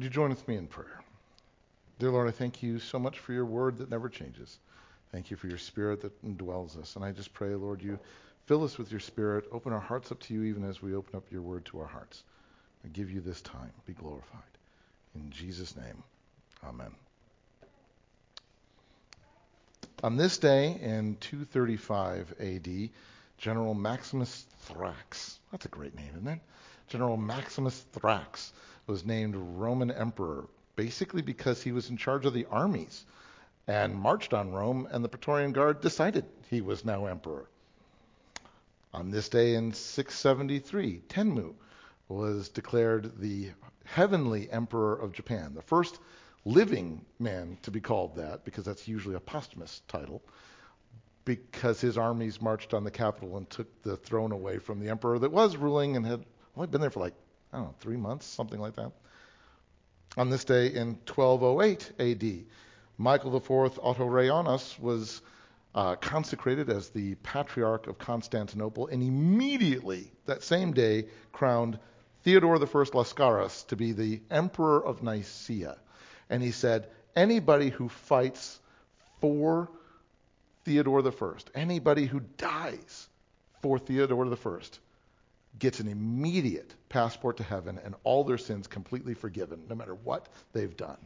Would you join with me in prayer? Dear Lord, I thank you so much for your word that never changes. Thank you for your spirit that indwells us. And I just pray, Lord, you fill us with your spirit. Open our hearts up to you even as we open up your word to our hearts. I give you this time. Be glorified. In Jesus' name, amen. On this day in 235 AD, General Maximus Thrax, that's a great name, isn't it? General Maximus Thrax was named Roman emperor, basically because he was in charge of the armies and marched on Rome, and the Praetorian Guard decided he was now emperor. On this day in 673, Tenmu was declared the heavenly emperor of Japan, the first living man to be called that, because that's usually a posthumous title, because his armies marched on the capital and took the throne away from the emperor that was ruling and had only been there for like, I don't know, three months, something like that. On this day in 1208 AD, Michael IV Autoreianus was uh, consecrated as the Patriarch of Constantinople and immediately that same day crowned Theodore I Lascaris to be the Emperor of Nicaea. And he said, anybody who fights for Theodore I, anybody who dies for Theodore I, gets an immediate passport to heaven and all their sins completely forgiven, no matter what they've done.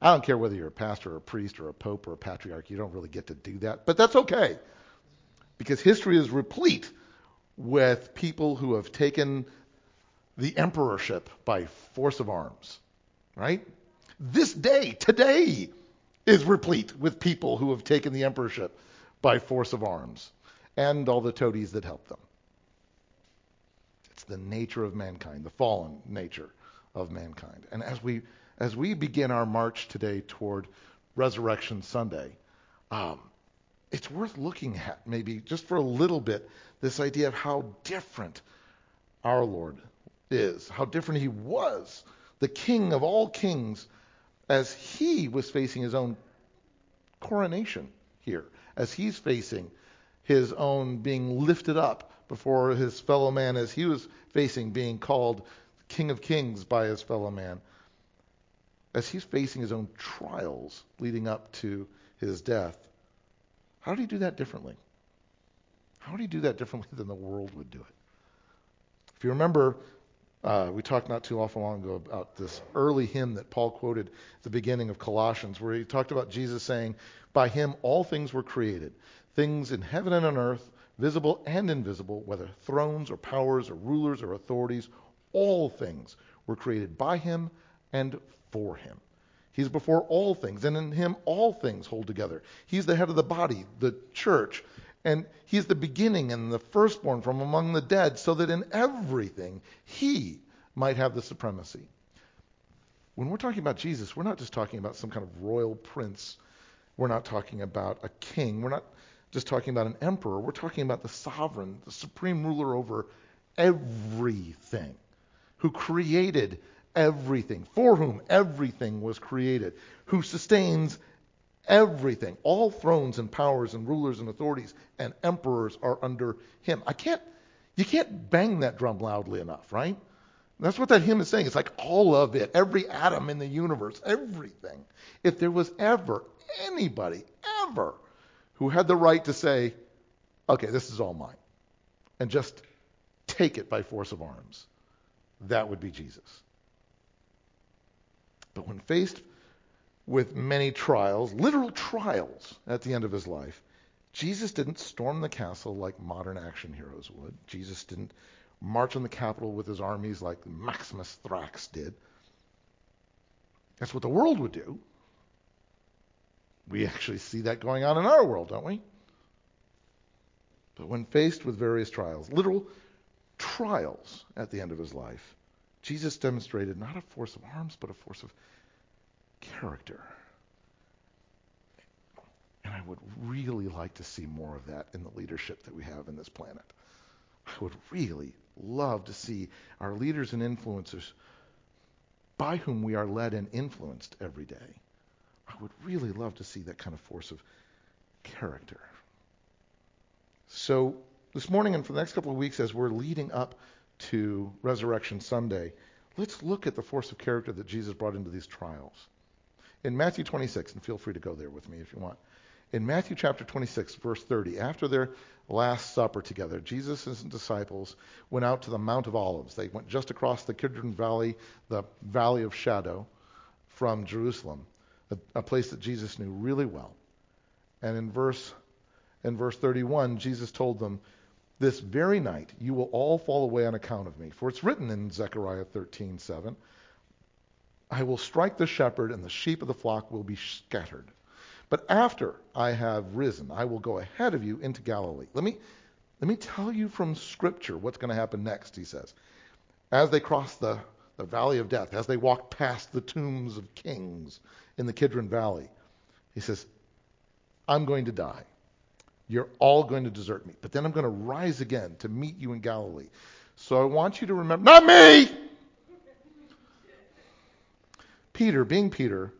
I don't care whether you're a pastor or a priest or a pope or a patriarch, you don't really get to do that, but that's okay. Because history is replete with people who have taken the emperorship by force of arms, right? This day, today, is replete with people who have taken the emperorship by force of arms and all the toadies that help them. It's the nature of mankind, the fallen nature of mankind. And as we as we begin our march today toward Resurrection Sunday, um, it's worth looking at maybe just for a little bit this idea of how different our Lord is, how different He was, the King of all kings as he was facing his own coronation here, as he's facing his own being lifted up before his fellow man, as he was facing being called King of Kings by his fellow man, as he's facing his own trials leading up to his death. How did he do that differently? How did he do that differently than the world would do it? If you remember uh, we talked not too often long ago about this early hymn that Paul quoted at the beginning of Colossians, where he talked about Jesus saying, By him all things were created, things in heaven and on earth, visible and invisible, whether thrones or powers or rulers or authorities, all things were created by him and for him. He's before all things, and in him all things hold together. He's the head of the body, the church, and he's the beginning and the firstborn from among the dead, so that in everything he might have the supremacy. When we're talking about Jesus, we're not just talking about some kind of royal prince. We're not talking about a king. We're not just talking about an emperor. We're talking about the sovereign, the supreme ruler over everything, who created everything, for whom everything was created, who sustains Everything, all thrones and powers and rulers and authorities and emperors are under him. I can't, you can't bang that drum loudly enough, right? That's what that hymn is saying. It's like all of it, every atom in the universe, everything. If there was ever anybody, ever, who had the right to say, okay, this is all mine, and just take it by force of arms, that would be Jesus. But when faced with many trials, literal trials, at the end of his life. Jesus didn't storm the castle like modern action heroes would. Jesus didn't march on the capital with his armies like Maximus Thrax did. That's what the world would do. We actually see that going on in our world, don't we? But when faced with various trials, literal trials at the end of his life, Jesus demonstrated not a force of arms, but a force of character. And I would really like to see more of that in the leadership that we have in this planet. I would really love to see our leaders and influencers by whom we are led and influenced every day. Would really love to see that kind of force of character. So, this morning and for the next couple of weeks, as we're leading up to Resurrection Sunday, let's look at the force of character that Jesus brought into these trials. In Matthew 26, and feel free to go there with me if you want. In Matthew chapter 26, verse 30, after their Last Supper together, Jesus and his disciples went out to the Mount of Olives. They went just across the Kidron Valley, the Valley of Shadow, from Jerusalem, a, place that Jesus knew really well. And in verse in verse 31, Jesus told them, "This very night you will all fall away on account of me, for it's written in Zechariah 13:7, I will strike the shepherd, and the sheep of the flock will be scattered." But after I have risen, I will go ahead of you into Galilee. Let me, let me tell you from Scripture what's going to happen next, he says. As they cross the, the valley of death, as they walk past the tombs of kings in the Kidron Valley, he says, I'm going to die. You're all going to desert me. But then I'm going to rise again to meet you in Galilee. So I want you to remember, not me! Peter, being Peter,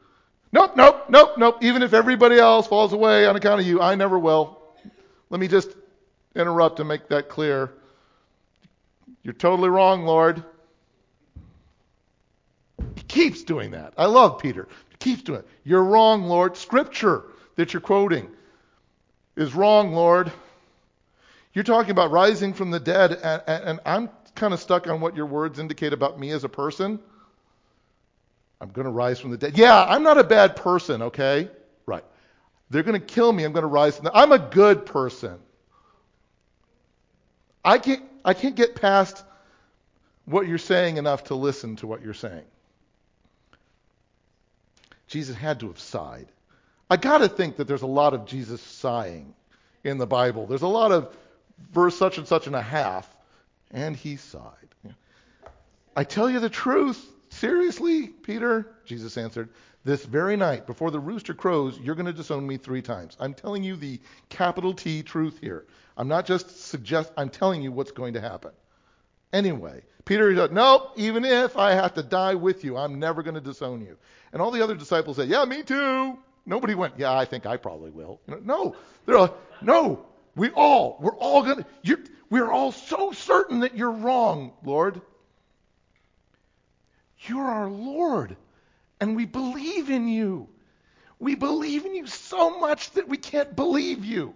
Nope, nope, nope, nope. Even if everybody else falls away on account of you, I never will. Let me just interrupt and make that clear. You're totally wrong, Lord. Keeps doing that. I love Peter. He keeps doing it. You're wrong, Lord. Scripture that you're quoting is wrong, Lord. You're talking about rising from the dead, and, and I'm kind of stuck on what your words indicate about me as a person. I'm going to rise from the dead. Yeah, I'm not a bad person, okay? Right. They're going to kill me. I'm going to rise from the I'm a good person. I can't, I can't get past what you're saying enough to listen to what you're saying. Jesus had to have sighed. I got to think that there's a lot of Jesus sighing in the Bible. There's a lot of verse such and such and a half, and he sighed. I tell you the truth. Seriously, Peter? Jesus answered, This very night, before the rooster crows, you're going to disown me three times. I'm telling you the capital T truth here. I'm not just suggest I'm telling you what's going to happen. Anyway, Peter said, Nope, even if I have to die with you, I'm never going to disown you. And all the other disciples said, Yeah, me too. Nobody went, Yeah, I think I probably will. You know, no. They're like, No, we all, we're all going to, we're all so certain that you're wrong, Lord. You're our Lord, and we believe in you. We believe in you so much that we can't believe you.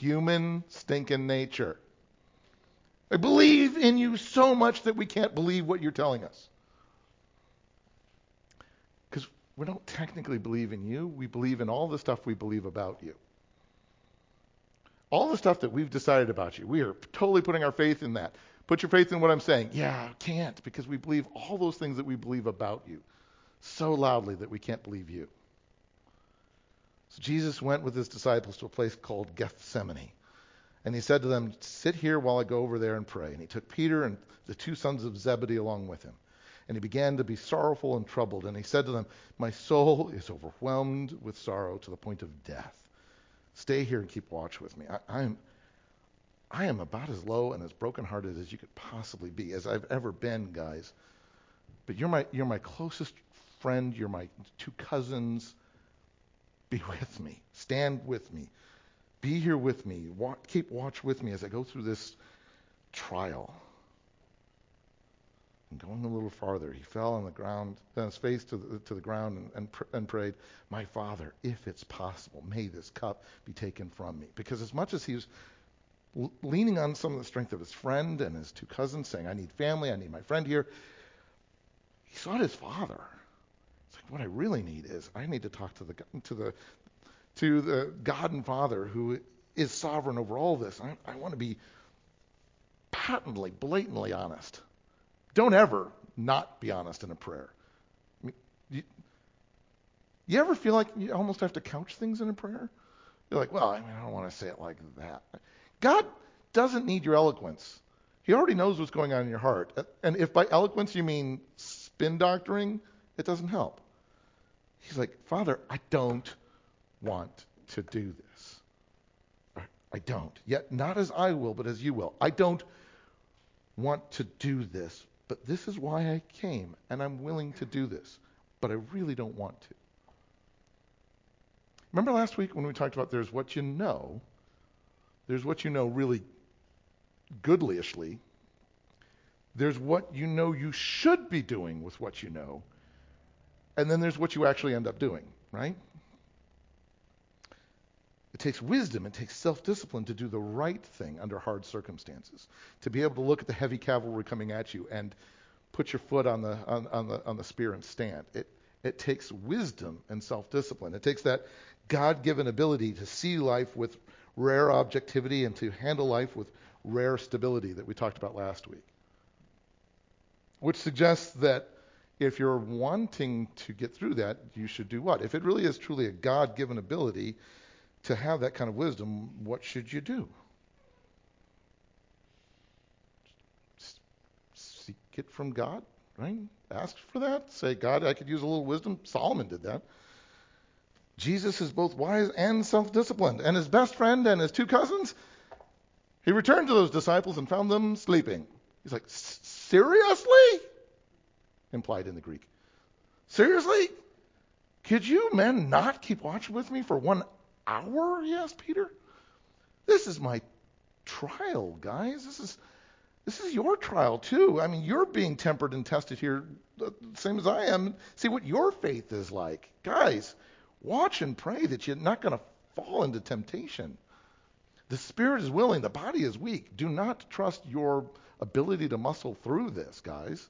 Human stinking nature. I believe in you so much that we can't believe what you're telling us. Because we don't technically believe in you, we believe in all the stuff we believe about you. All the stuff that we've decided about you, we are totally putting our faith in that. Put your faith in what I'm saying. Yeah, can't because we believe all those things that we believe about you so loudly that we can't believe you. So Jesus went with his disciples to a place called Gethsemane. And he said to them, Sit here while I go over there and pray. And he took Peter and the two sons of Zebedee along with him. And he began to be sorrowful and troubled. And he said to them, My soul is overwhelmed with sorrow to the point of death. Stay here and keep watch with me. I, am I am about as low and as brokenhearted as you could possibly be, as I've ever been, guys. But you're my you're my closest friend. You're my two cousins. Be with me. Stand with me. Be here with me. Keep watch with me as I go through this trial. And going a little farther, he fell on the ground, on his face to the, to the ground, and, and, pr- and prayed, My Father, if it's possible, may this cup be taken from me. Because as much as he was leaning on some of the strength of his friend and his two cousins, saying, I need family, I need my friend here. He sought his father. What I really need is I need to talk to the, to the, to the God and Father who is sovereign over all this. I, I want to be patently, blatantly honest. Don't ever not be honest in a prayer. I mean, you, you ever feel like you almost have to couch things in a prayer? You're like, well, I mean, I don't want to say it like that. God doesn't need your eloquence. He already knows what's going on in your heart. And if by eloquence you mean spin doctoring, it doesn't help. He's like, Father, I don't want to do this. I don't. Yet not as I will, but as you will. I don't want to do this, but this is why I came, and I'm willing to do this, but I really don't want to. Remember last week when we talked about there's what you know there's what you know really goodlyishly, There's what you know you should be doing with what you know. And then there's what you actually end up doing, right? It takes wisdom, it takes self discipline to do the right thing under hard circumstances, to be able to look at the heavy cavalry coming at you and put your foot on the, on, on the, on the spear and stand. It, it takes wisdom and self discipline. It takes that God given ability to see life with rare objectivity and to handle life with rare stability that we talked about last week. Which suggests that if you're wanting to get through that, you should do what? If it really is truly a God given ability to have that kind of wisdom, what should you do? Seek it from God, right? Ask for that. Say, God, I could use a little wisdom. Solomon did that. Jesus is both wise and self disciplined. And his best friend and his two cousins, he returned to those disciples and found them sleeping. He's like, Seriously? Implied in the Greek. Seriously? Could you men not keep watch with me for one hour? He asked Peter. This is my trial, guys. This is this is your trial too. I mean, you're being tempered and tested here, the same as I am. See what your faith is like, guys. Watch and pray that you're not going to fall into temptation. The spirit is willing, the body is weak. Do not trust your ability to muscle through this, guys.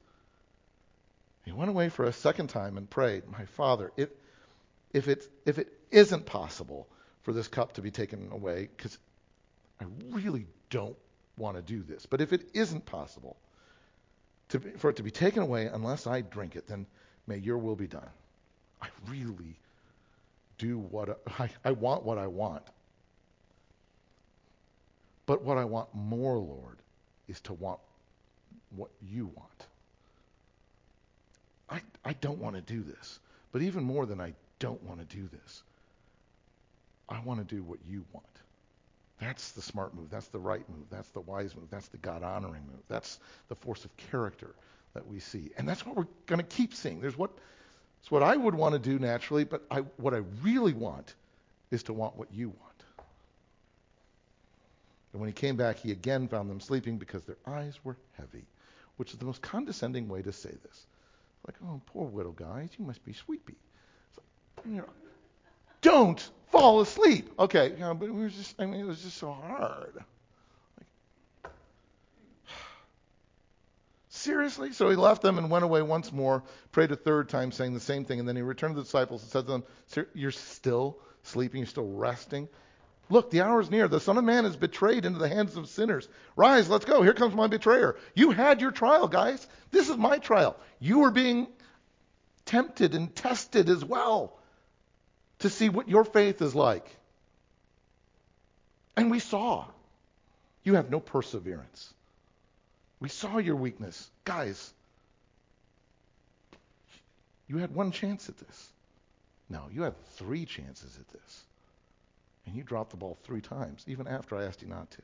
He went away for a second time and prayed, My Father, if, if, it, if it isn't possible for this cup to be taken away, because I really don't want to do this, but if it isn't possible to, for it to be taken away unless I drink it, then may your will be done. I really do what I, I want what I want. But what I want more, Lord, is to want what you want. I, I don't want to do this. But even more than I don't want to do this, I want to do what you want. That's the smart move. That's the right move. That's the wise move. That's the God honoring move. That's the force of character that we see. And that's what we're going to keep seeing. There's what it's what I would want to do naturally, but I, what I really want is to want what you want. And when he came back, he again found them sleeping because their eyes were heavy, which is the most condescending way to say this. Like, oh, poor little guys, you must be sleepy. know, don't fall asleep. Okay, you know, but it was just, I mean, it was just so hard. Like, seriously? So he left them and went away once more, prayed a third time, saying the same thing. And then he returned to the disciples and said to them, You're still sleeping? You're still resting? Look, the hour is near. The Son of Man is betrayed into the hands of sinners. Rise, let's go. Here comes my betrayer. You had your trial, guys. This is my trial. You were being tempted and tested as well to see what your faith is like. And we saw you have no perseverance. We saw your weakness. Guys, you had one chance at this. No, you had three chances at this. And you dropped the ball three times, even after I asked you not to.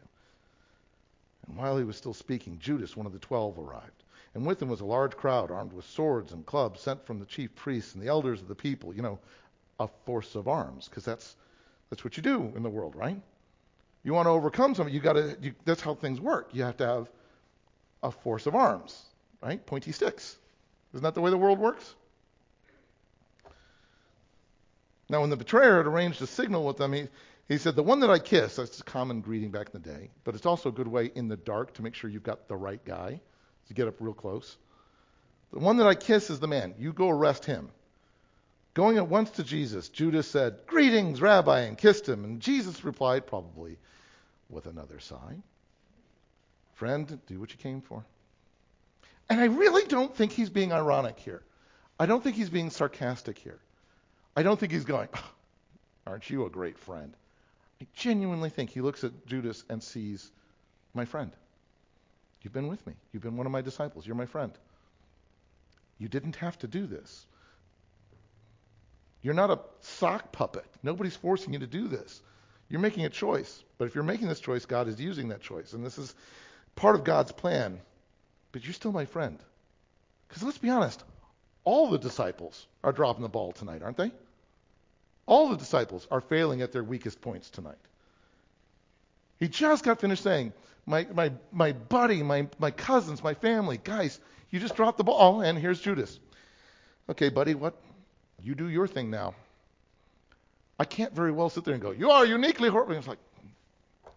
And while he was still speaking, Judas, one of the twelve, arrived. And with him was a large crowd armed with swords and clubs sent from the chief priests and the elders of the people. You know, a force of arms, because that's, that's what you do in the world, right? You want to overcome something, you got to. You, that's how things work. You have to have a force of arms, right? Pointy sticks. Isn't that the way the world works? Now, when the betrayer had arranged a signal with them, he, he said, The one that I kiss, that's a common greeting back in the day, but it's also a good way in the dark to make sure you've got the right guy, to get up real close. The one that I kiss is the man. You go arrest him. Going at once to Jesus, Judas said, Greetings, Rabbi, and kissed him. And Jesus replied, probably with another sigh, Friend, do what you came for. And I really don't think he's being ironic here. I don't think he's being sarcastic here. I don't think he's going, Aren't you a great friend? I genuinely think he looks at Judas and sees my friend. You've been with me. You've been one of my disciples. You're my friend. You didn't have to do this. You're not a sock puppet. Nobody's forcing you to do this. You're making a choice. But if you're making this choice, God is using that choice. And this is part of God's plan. But you're still my friend. Because let's be honest, all the disciples are dropping the ball tonight, aren't they? All the disciples are failing at their weakest points tonight. He just got finished saying, my, my, my buddy, my, my cousins, my family, guys, you just dropped the ball, and here's Judas. Okay, buddy, what? You do your thing now. I can't very well sit there and go, you are uniquely horrible. It's like,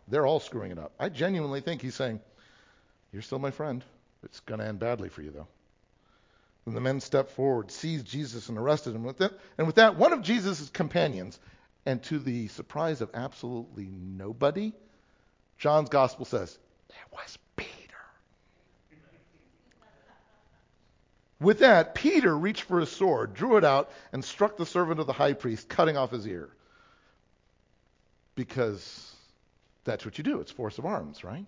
they're all screwing it up. I genuinely think he's saying, you're still my friend. It's going to end badly for you, though. When the men stepped forward, seized Jesus, and arrested him. And with that, one of Jesus' companions, and to the surprise of absolutely nobody, John's gospel says, it was Peter. With that, Peter reached for his sword, drew it out, and struck the servant of the high priest, cutting off his ear. Because that's what you do. It's force of arms, right?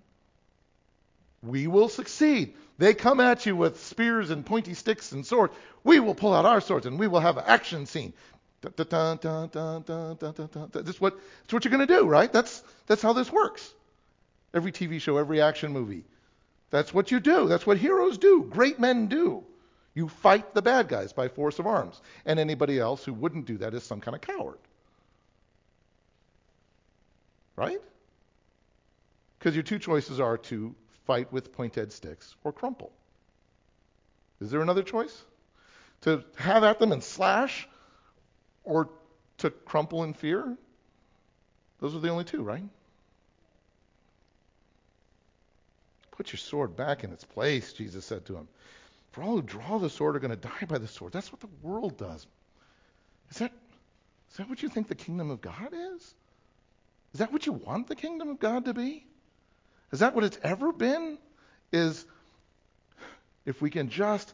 We will succeed. They come at you with spears and pointy sticks and swords. We will pull out our swords and we will have an action scene. That's what, that's what you're going to do, right? That's, that's how this works. Every TV show, every action movie. That's what you do. That's what heroes do. Great men do. You fight the bad guys by force of arms. And anybody else who wouldn't do that is some kind of coward. Right? Because your two choices are to fight with pointed sticks or crumple. Is there another choice? To have at them and slash or to crumple in fear? Those are the only two, right? Put your sword back in its place, Jesus said to him. For all who draw the sword are going to die by the sword. That's what the world does. Is that, is that what you think the kingdom of God is? Is that what you want the kingdom of God to be? Is that what it's ever been? Is if we can just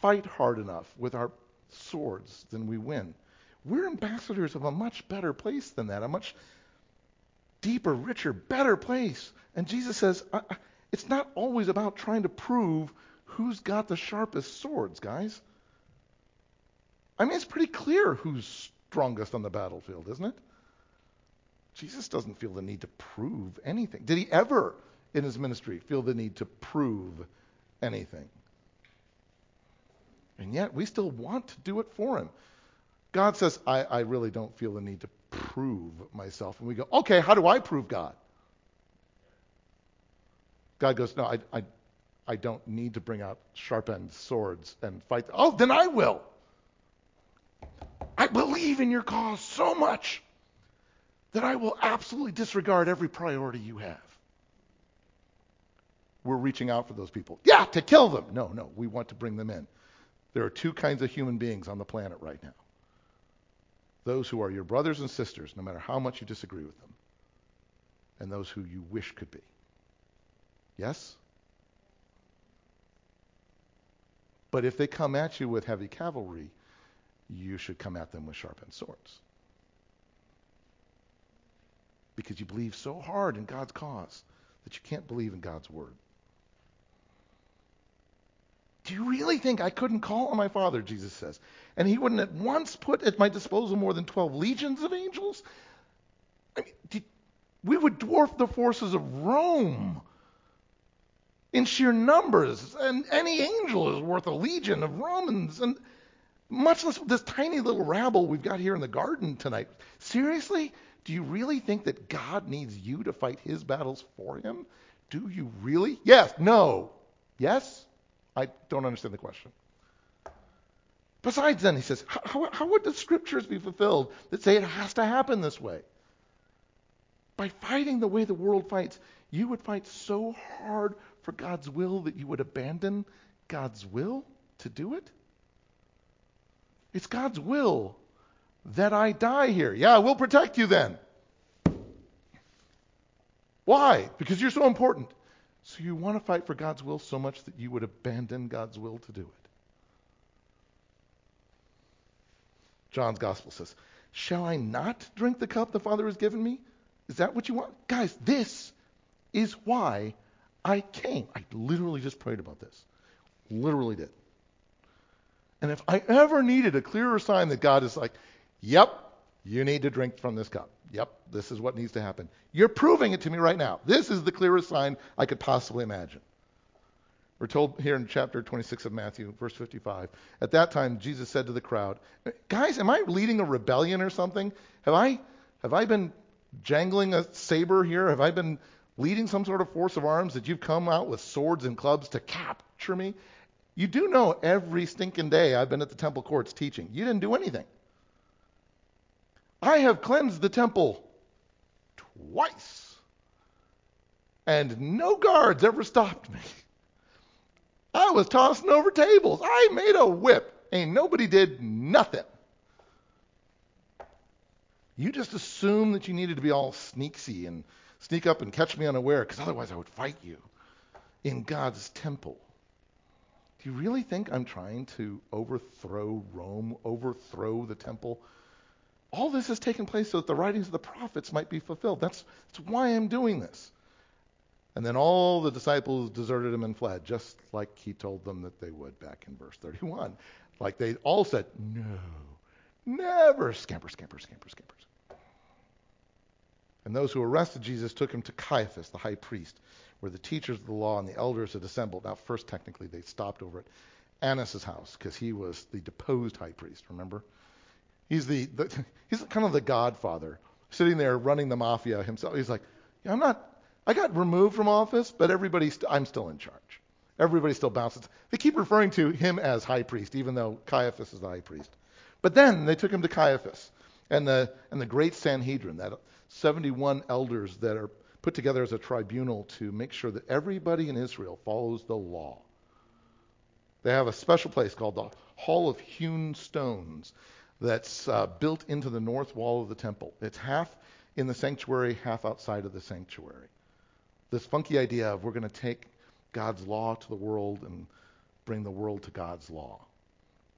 fight hard enough with our swords, then we win. We're ambassadors of a much better place than that, a much deeper, richer, better place. And Jesus says, I, I, it's not always about trying to prove who's got the sharpest swords, guys. I mean, it's pretty clear who's strongest on the battlefield, isn't it? Jesus doesn't feel the need to prove anything. Did he ever in his ministry feel the need to prove anything? And yet, we still want to do it for him. God says, I, I really don't feel the need to prove myself. And we go, okay, how do I prove God? God goes, no, I, I, I don't need to bring out sharpened swords and fight. Oh, then I will. I believe in your cause so much that I will absolutely disregard every priority you have. We're reaching out for those people. Yeah, to kill them. No, no, we want to bring them in. There are two kinds of human beings on the planet right now those who are your brothers and sisters, no matter how much you disagree with them, and those who you wish could be. Yes? But if they come at you with heavy cavalry, you should come at them with sharpened swords. Because you believe so hard in God's cause that you can't believe in God's word. Do you really think I couldn't call on my Father, Jesus says, and he wouldn't at once put at my disposal more than 12 legions of angels? I mean, did, we would dwarf the forces of Rome in sheer numbers, and any angel is worth a legion of Romans, and much less this tiny little rabble we've got here in the garden tonight. Seriously? Do you really think that God needs you to fight his battles for him? Do you really? Yes. No. Yes? I don't understand the question. Besides, then, he says, how, how, would the scriptures be fulfilled that say it has to happen this way? By fighting the way the world fights, you would fight so hard for God's will that you would abandon God's will to do it? It's God's will that I die here. Yeah, we'll protect you then. Why? Because you're so important. So you want to fight for God's will so much that you would abandon God's will to do it. John's gospel says, Shall I not drink the cup the Father has given me? Is that what you want? Guys, this is why I came. I literally just prayed about this. Literally did. And if I ever needed a clearer sign that God is like, Yep, you need to drink from this cup. Yep, this is what needs to happen. You're proving it to me right now. This is the clearest sign I could possibly imagine. We're told here in chapter 26 of Matthew, verse 55. At that time, Jesus said to the crowd, Guys, am I leading a rebellion or something? Have I, have I been jangling a saber here? Have I been leading some sort of force of arms that you've come out with swords and clubs to capture me? You do know every stinking day I've been at the temple courts teaching. You didn't do anything. I have cleansed the temple twice, and no guards ever stopped me. I was tossing over tables. I made a whip. Ain't nobody did nothing. You just assumed that you needed to be all sneaky and sneak up and catch me unaware, because otherwise I would fight you in God's temple. Do you really think I'm trying to overthrow Rome, overthrow the temple? All this has taken place so that the writings of the prophets might be fulfilled. That's, that's why I'm doing this. And then all the disciples deserted him and fled, just like he told them that they would back in verse 31. Like they all said, No, never. Scamper, scamper, scamper, scamper. And those who arrested Jesus took him to Caiaphas, the high priest, where the teachers of the law and the elders had assembled. Now, first, technically, they stopped over at Annas' house because he was the deposed high priest, remember? He's the, the he's kind of the godfather, sitting there running the mafia himself. He's like, I'm not. I got removed from office, but everybody's st- I'm still in charge. Everybody still bounces. They keep referring to him as high priest, even though Caiaphas is the high priest. But then they took him to Caiaphas and the and the great Sanhedrin, that 71 elders that are put together as a tribunal to make sure that everybody in Israel follows the law. They have a special place called the Hall of Hewn Stones that's uh, built into the north wall of the temple. It's half in the sanctuary, half outside of the sanctuary. This funky idea of we're going to take God's law to the world and bring the world to God's law.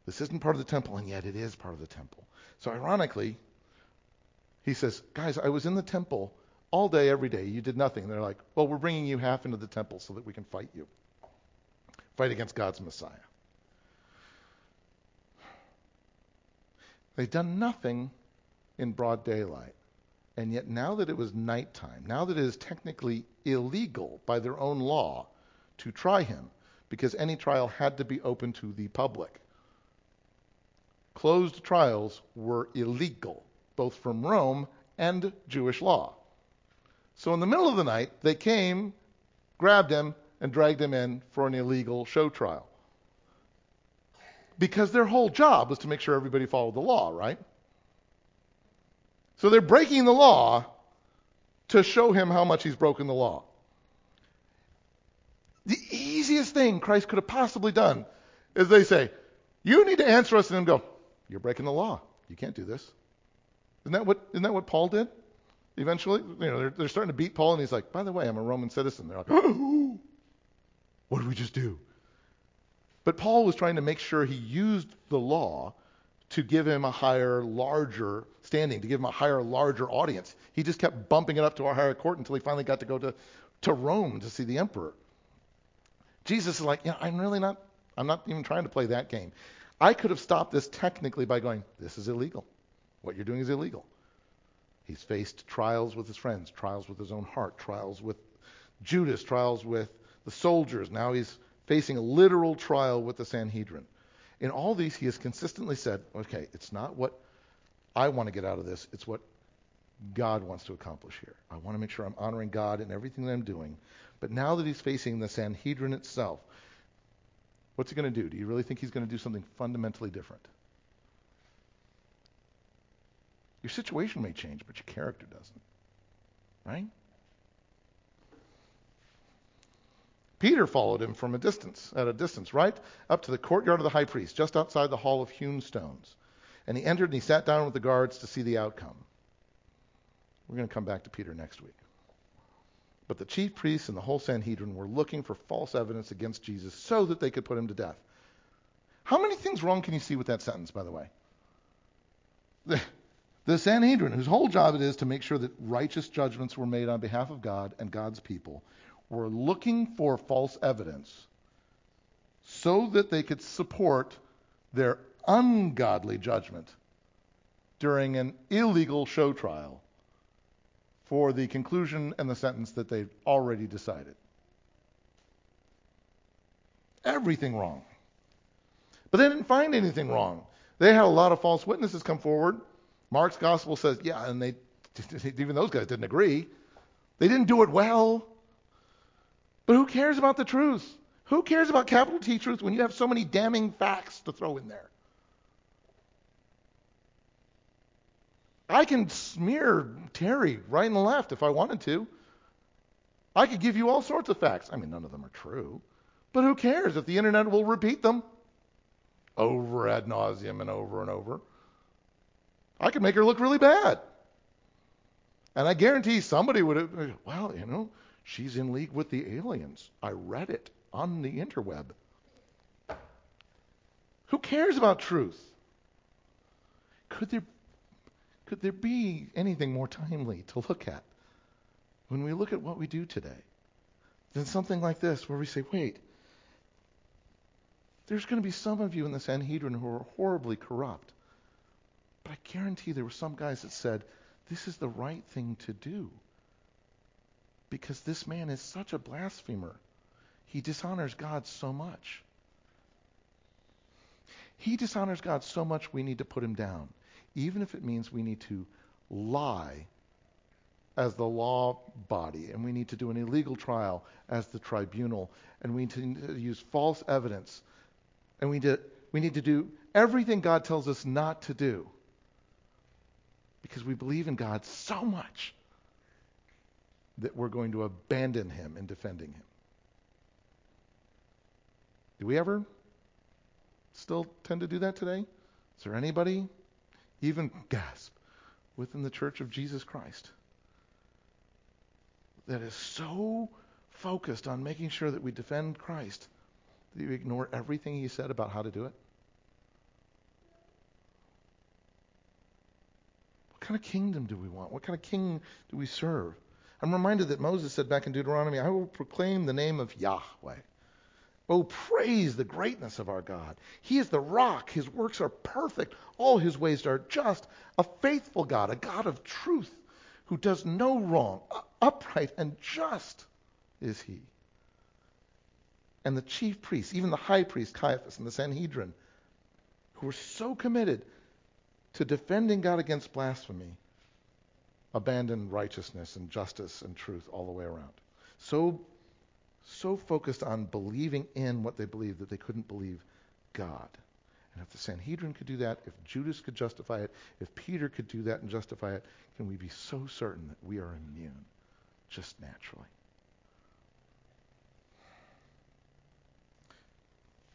This isn't part of the temple, and yet it is part of the temple. So, ironically, he says, Guys, I was in the temple all day, every day. You did nothing. And they're like, Well, we're bringing you half into the temple so that we can fight you. Fight against God's Messiah. They'd done nothing in broad daylight. And yet, now that it was nighttime, now that it is technically illegal by their own law to try him, because any trial had to be open to the public, closed trials were illegal, both from Rome and Jewish law. So, in the middle of the night, they came, grabbed him, and dragged him in for an illegal show trial because their whole job was to make sure everybody followed the law, right? So they're breaking the law to show him how much he's broken the law. The easiest thing Christ could have possibly done is they say, You need to answer us, and then go, You're breaking the law. You can't do this. Isn't that what, isn't that what Paul did? Eventually, you know, they're, they're starting to beat Paul, and he's like, By the way, I'm a Roman citizen. They're like, What did we just do? But Paul was trying to make sure he used the law to give him a higher, larger standing, to give him a higher, larger audience. He just kept bumping it up to a higher court until he finally got to go to, to Rome to see the emperor. Jesus is like, yeah, I'm really not, I'm not even trying to play that game. I could have stopped this technically by going, this is illegal. What you're doing is illegal. He's faced trials with his friends, trials with his own heart, trials with Judas, trials with the soldiers. Now he's facing a literal trial with the Sanhedrin. In all these, he has consistently said, okay, it's not what I want to get out of this, it's what God wants to accomplish here. I want to make sure I'm honoring God in everything that I'm doing. But now that he's facing the Sanhedrin itself, what's he going to do? Do you really think he's going to do something fundamentally different? Your situation may change, but your character doesn't. Right? Peter followed him from a distance, at a distance, right up to the courtyard of the high priest, just outside the hall of hewn stones. And he entered and he sat down with the guards to see the outcome. We're going to come back to Peter next week. But the chief priests and the whole Sanhedrin were looking for false evidence against Jesus so that they could put him to death. How many things wrong can you see with that sentence, by the way? The, the Sanhedrin, whose whole job it is to make sure that righteous judgments were made on behalf of God and God's people, were looking for false evidence so that they could support their ungodly judgment during an illegal show trial for the conclusion and the sentence that they've already decided. Everything wrong. But they didn't find anything wrong. They had a lot of false witnesses come forward. Mark's gospel says, yeah, and they Even those guys didn't agree. They didn't do it well. But who cares about the truth? Who cares about capital T truth when you have so many damning facts to throw in there? I can smear Terry right and left if I wanted to. I could give you all sorts of facts. I mean, none of them are true. But who cares if the internet will repeat them over ad nauseum and over and over? I could make her look really bad. And I guarantee somebody would have, well, you know, she's in league with the aliens. I read it on the interweb. Who cares about truth? Could there, could there be anything more timely to look at when we look at what we do today than something like this where we say, wait, there's going to be some of you in the Sanhedrin who are horribly corrupt. But I guarantee there were some guys that said, this is the right thing to do. Because this man is such a blasphemer. He dishonors God so much. He dishonors God so much we need to put him down, even if it means we need to lie as the law body, and we need to do an illegal trial as the tribunal, and we need to use false evidence, and we, need we need to do everything God tells us not to do because we believe in God so much that we're going to abandon him in defending him. Do we ever still tend to do that today? Is there anybody, even gasp, within the church of Jesus Christ that is so focused on making sure that we defend Christ that you ignore everything he said about how to do it? What kind of kingdom do we want? What kind of king do we serve? I'm reminded that Moses said back in Deuteronomy, I will proclaim the name of Yahweh. Oh, praise the greatness of our God. He is the rock. His works are perfect. All his ways are just. A faithful God, a God of truth, who does no wrong. Upright and just is he. And the chief priests, even the high priest Caiaphas and the Sanhedrin, who were so committed to defending God against blasphemy, abandoned righteousness and justice and truth all the way around. So, so focused on believing in what they believed that they couldn't believe God. And if the Sanhedrin could do that, if Judas could justify it, if Peter could do that and justify it, can we be so certain that we are immune just naturally?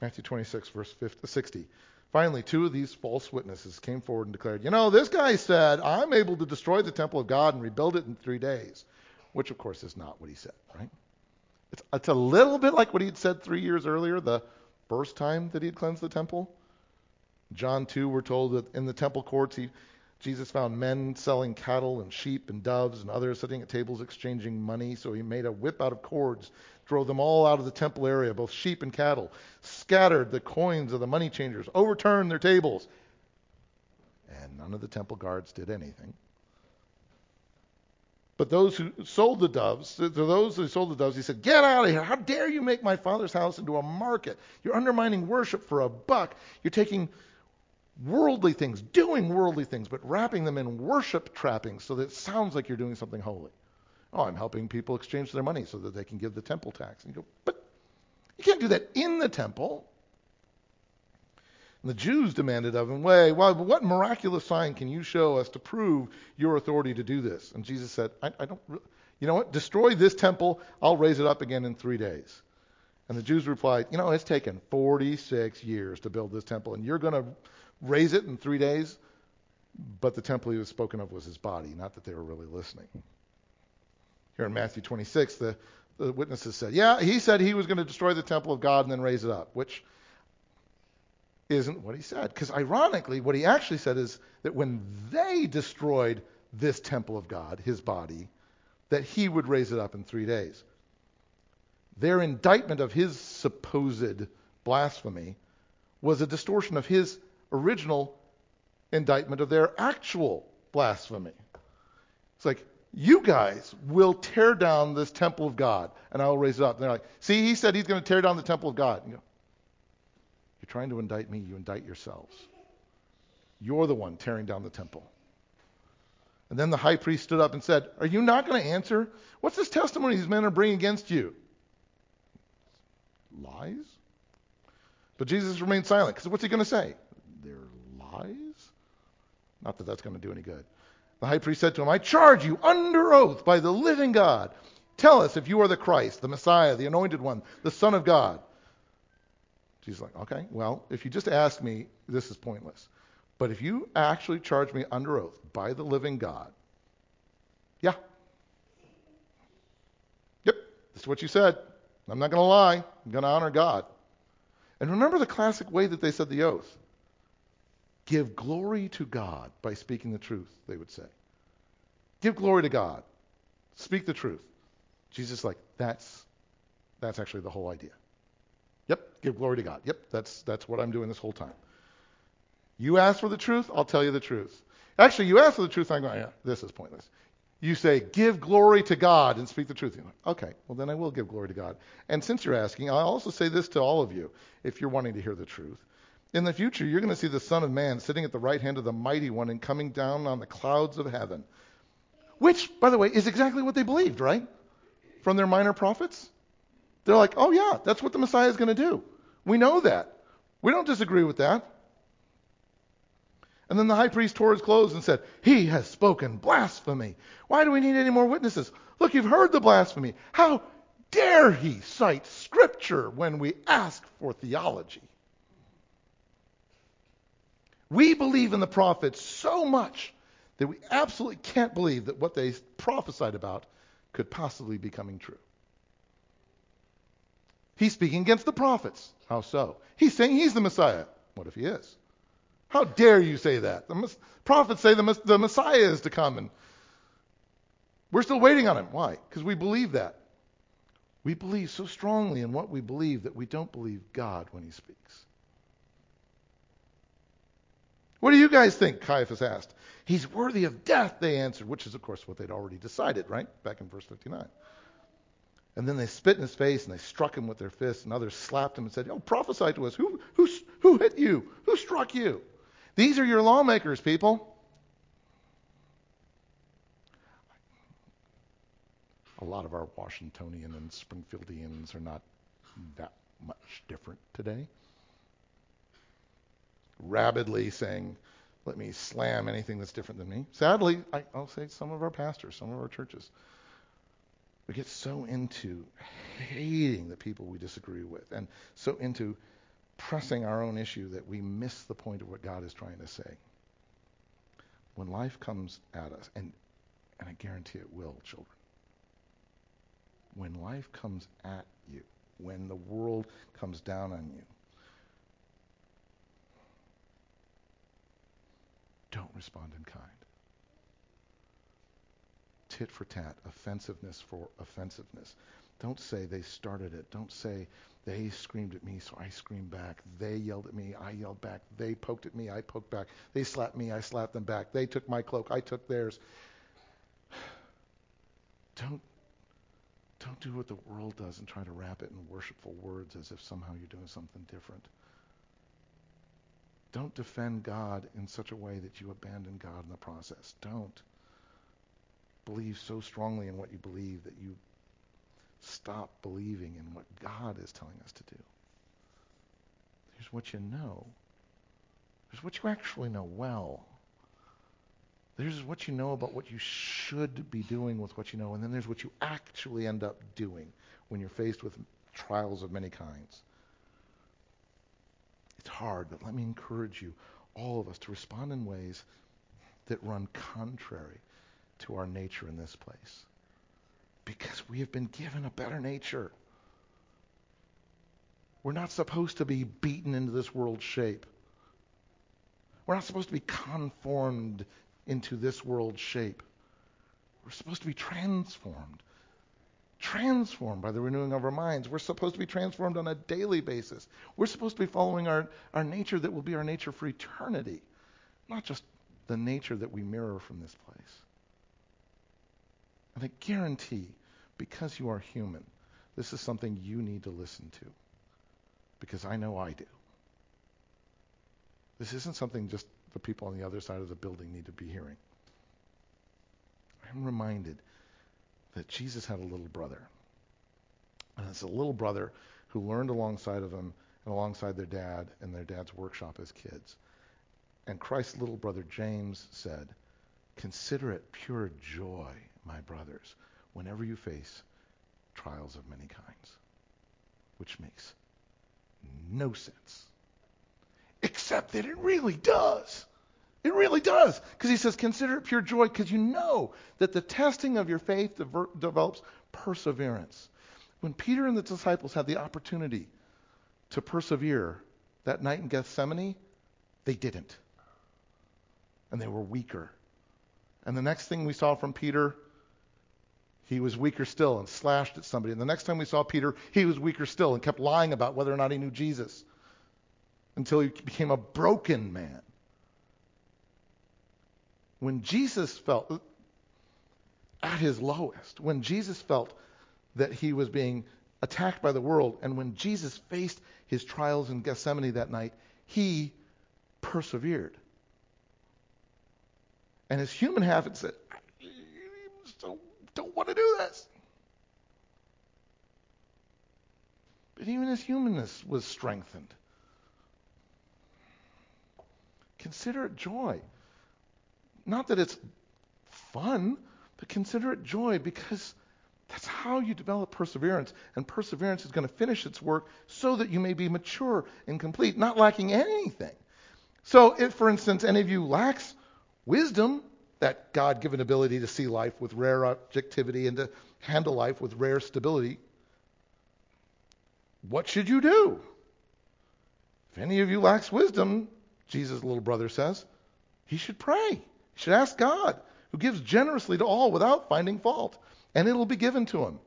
Matthew 26, verse 50, 60. Finally, two of these false witnesses came forward and declared, You know, this guy said, I'm able to destroy the temple of God and rebuild it in three days. Which, of course, is not what he said, right? It's, it's a little bit like what he had said three years earlier, the first time that he had cleansed the temple. John 2, we're told that in the temple courts, he, Jesus found men selling cattle and sheep and doves and others sitting at tables exchanging money. So he made a whip out of cords drove them all out of the temple area, both sheep and cattle, scattered the coins of the money changers, overturned their tables. And none of the temple guards did anything. But those who sold the doves, to those who sold the doves, he said, Get out of here. How dare you make my father's house into a market? You're undermining worship for a buck. You're taking worldly things, doing worldly things, but wrapping them in worship trappings so that it sounds like you're doing something holy. Oh, I'm helping people exchange their money so that they can give the temple tax. And you go, but you can't do that in the temple. And the Jews demanded of him, Wait, well, what miraculous sign can you show us to prove your authority to do this? And Jesus said, I, I don't, you know what? Destroy this temple. I'll raise it up again in three days. And the Jews replied, You know, it's taken 46 years to build this temple, and you're going to raise it in three days? But the temple he was spoken of was his body, not that they were really listening. Here in Matthew 26, the, the witnesses said, Yeah, he said he was going to destroy the temple of God and then raise it up, which isn't what he said. Because ironically, what he actually said is that when they destroyed this temple of God, his body, that he would raise it up in three days. Their indictment of his supposed blasphemy was a distortion of his original indictment of their actual blasphemy. It's like, you guys will tear down this temple of God, and I will raise it up. And they're like, see, he said he's going to tear down the temple of God. You go, You're trying to indict me, you indict yourselves. You're the one tearing down the temple. And then the high priest stood up and said, Are you not going to answer? What's this testimony these men are bringing against you? Lies? But Jesus remained silent because what's he going to say? They're lies? Not that that's going to do any good. The high priest said to him, I charge you under oath by the living God. Tell us if you are the Christ, the Messiah, the anointed one, the Son of God. Jesus like, okay, well, if you just ask me, this is pointless. But if you actually charge me under oath by the living God, yeah. Yep, this is what you said. I'm not going to lie. I'm going to honor God. And remember the classic way that they said the oath. Give glory to God by speaking the truth, they would say. Give glory to God. Speak the truth. Jesus like, that's that's actually the whole idea. Yep, give glory to God. Yep, that's that's what I'm doing this whole time. You ask for the truth, I'll tell you the truth. Actually, you ask for the truth, I'm going, yeah, this is pointless. You say, give glory to God and speak the truth. Like, okay, well, then I will give glory to God. And since you're asking, I'll also say this to all of you if you're wanting to hear the truth. In the future, you're going to see the Son of Man sitting at the right hand of the Mighty One and coming down on the clouds of heaven. Which, by the way, is exactly what they believed, right? From their minor prophets. They're like, oh, yeah, that's what the Messiah is going to do. We know that. We don't disagree with that. And then the high priest tore his clothes and said, He has spoken blasphemy. Why do we need any more witnesses? Look, you've heard the blasphemy. How dare he cite Scripture when we ask for theology? We believe in the prophets so much that we absolutely can't believe that what they prophesied about could possibly be coming true. He's speaking against the prophets. How so? He's saying he's the Messiah. What if he is? How dare you say that? The prophets say the, the Messiah is to come, and we're still waiting on him. Why? Because we believe that. We believe so strongly in what we believe that we don't believe God when he speaks. What do you guys think? Caiaphas asked. He's worthy of death, they answered, which is, of course, what they'd already decided, right? Back in verse 59. And then they spit in his face and they struck him with their fists, and others slapped him and said, Oh, prophesy to us. Who, who, who hit you? Who struck you? These are your lawmakers, people. A lot of our Washingtonian and Springfieldians are not that much different today. Rabidly saying, let me slam anything that's different than me. Sadly, I, will say some of our pastors, some of our churches, we get so into hating the people we disagree with and so into pressing our own issue that we miss the point of what God is trying to say. When life comes at us, and, and I guarantee it will, children, when life comes at you, when the world comes down on you, don't respond in kind. Tit for tat, offensiveness for offensiveness. Don't say they started it. Don't say they screamed at me, so I screamed back. They yelled at me, I yelled back. They poked at me, I poked back. They slapped me, I slapped them back. They took my cloak, I took theirs. Don't don't do what the world does and try to wrap it in worshipful words as if somehow you're doing something different. Don't defend God in such a way that you abandon God in the process. Don't believe so strongly in what you believe that you stop believing in what God is telling us to do. Here's what you know. There's what you actually know well. There's what you know about what you should be doing with what you know, and then there's what you actually end up doing when you're faced with trials of many kinds. It's hard, but let me encourage you, all of us, to respond in ways that run contrary to our nature in this place. Because we have been given a better nature. We're not supposed to be beaten into this world's shape. We're not supposed to be conformed into this world's shape. We're supposed to be transformed. Transformed by the renewing of our minds. We're supposed to be transformed on a daily basis. We're supposed to be following our, our nature that will be our nature for eternity, not just the nature that we mirror from this place. And I guarantee because you are human, this is something you need to listen to. Because I know I do. This isn't something just the people on the other side of the building need to be hearing. I'm reminded that Jesus had a little brother. And it's a little brother who learned alongside of him and alongside their dad in their dad's workshop as kids. And Christ's little brother James said, Consider it pure joy, my brothers, whenever you face trials of many kinds. Which makes no sense. Except that it really does. It really does. Because he says, consider it pure joy because you know that the testing of your faith develops perseverance. When Peter and the disciples had the opportunity to persevere that night in Gethsemane, they didn't. And they were weaker. And the next thing we saw from Peter, he was weaker still and slashed at somebody. And the next time we saw Peter, he was weaker still and kept lying about whether or not he knew Jesus until he became a broken man. When Jesus felt at his lowest, when Jesus felt that he was being attacked by the world, and when Jesus faced his trials in Gethsemane that night, he persevered. And his human habit said, I don't, don't want to do this. But even his humanness was strengthened. Consider it joy. Not that it's fun, but consider it joy because that's how you develop perseverance. And perseverance is going to finish its work so that you may be mature and complete, not lacking anything. So, if, for instance, any of you lacks wisdom, that God given ability to see life with rare objectivity and to handle life with rare stability, what should you do? If any of you lacks wisdom, Jesus' little brother says, he should pray. He should ask God, who gives generously to all without finding fault, and it'll be given to him.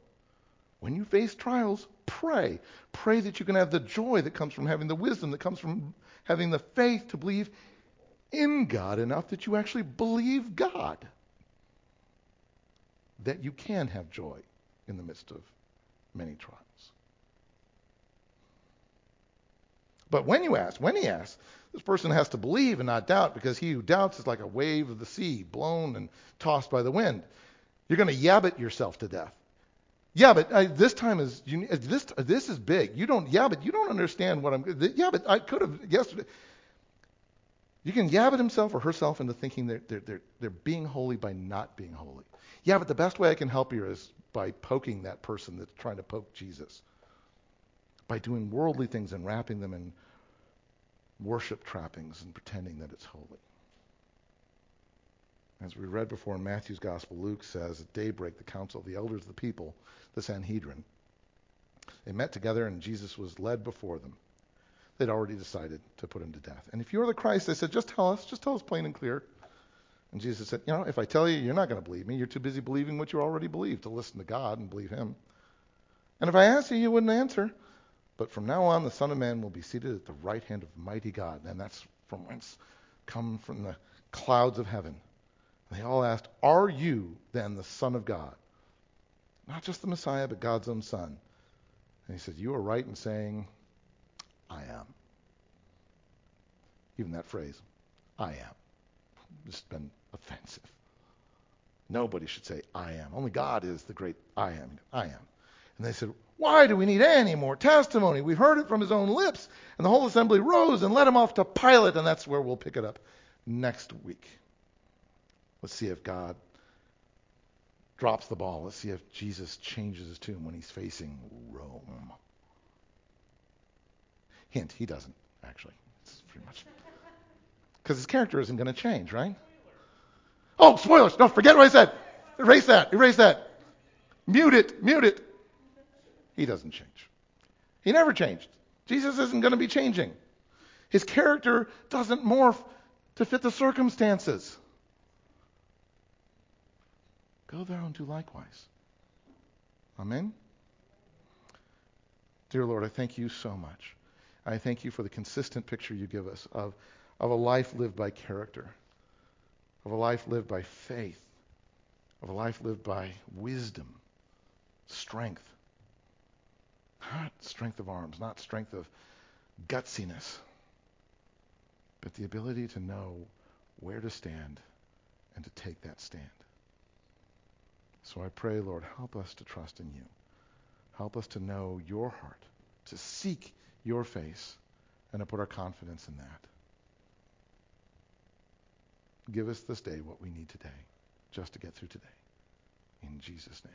When you face trials, pray. Pray that you can have the joy that comes from having the wisdom, that comes from having the faith to believe in God enough that you actually believe God. That you can have joy in the midst of many trials. But when you ask, when he asks, this person has to believe and not doubt because he who doubts is like a wave of the sea blown and tossed by the wind. You're going to yabbit yourself to death. Yeah, but uh, this time is you, this this is big. You don't. Yeah, but you don't understand what I'm. Yeah, but I could have yesterday. You can yabbit himself or herself into thinking they're, they're, they're, they're being holy by not being holy. Yeah, but the best way I can help you is by poking that person that's trying to poke Jesus. By doing worldly things and wrapping them in worship trappings and pretending that it's holy. As we read before in Matthew's Gospel, Luke says at daybreak, the council of the elders of the people, the Sanhedrin, they met together and Jesus was led before them. They'd already decided to put him to death. And if you're the Christ, they said, just tell us, just tell us plain and clear. And Jesus said, you know, if I tell you, you're not going to believe me. You're too busy believing what you already believe to listen to God and believe him. And if I asked you, you wouldn't answer. But from now on, the Son of Man will be seated at the right hand of mighty God. And that's from whence come from the clouds of heaven. They all asked, Are you then the Son of God? Not just the Messiah, but God's own Son. And he said, You are right in saying, I am. Even that phrase, I am, just been offensive. Nobody should say, I am. Only God is the great I am. I am. And they said, Why do we need any more testimony? We've heard it from his own lips. And the whole assembly rose and led him off to Pilate, and that's where we'll pick it up next week. Let's see if God drops the ball. Let's see if Jesus changes his tune when he's facing Rome. Hint, he doesn't, actually. It's pretty much. Because his character isn't going to change, right? Oh, spoilers. No, forget what I said. Erase that. Erase that. Mute it. Mute it. He doesn't change. He never changed. Jesus isn't going to be changing. His character doesn't morph to fit the circumstances. Go there and do likewise. Amen? Dear Lord, I thank you so much I thank you for the consistent picture you give us of, of a life lived by character, of a life lived by faith, of a life lived by wisdom, strength. Not strength of arms, not strength of gutsiness, but the ability to know where to stand and to take that stand. So I pray, Lord, help us to trust in you. Help us to know your heart, to seek your face, and to put our confidence in that. Give us this day what we need today, just to get through today. In Jesus' name.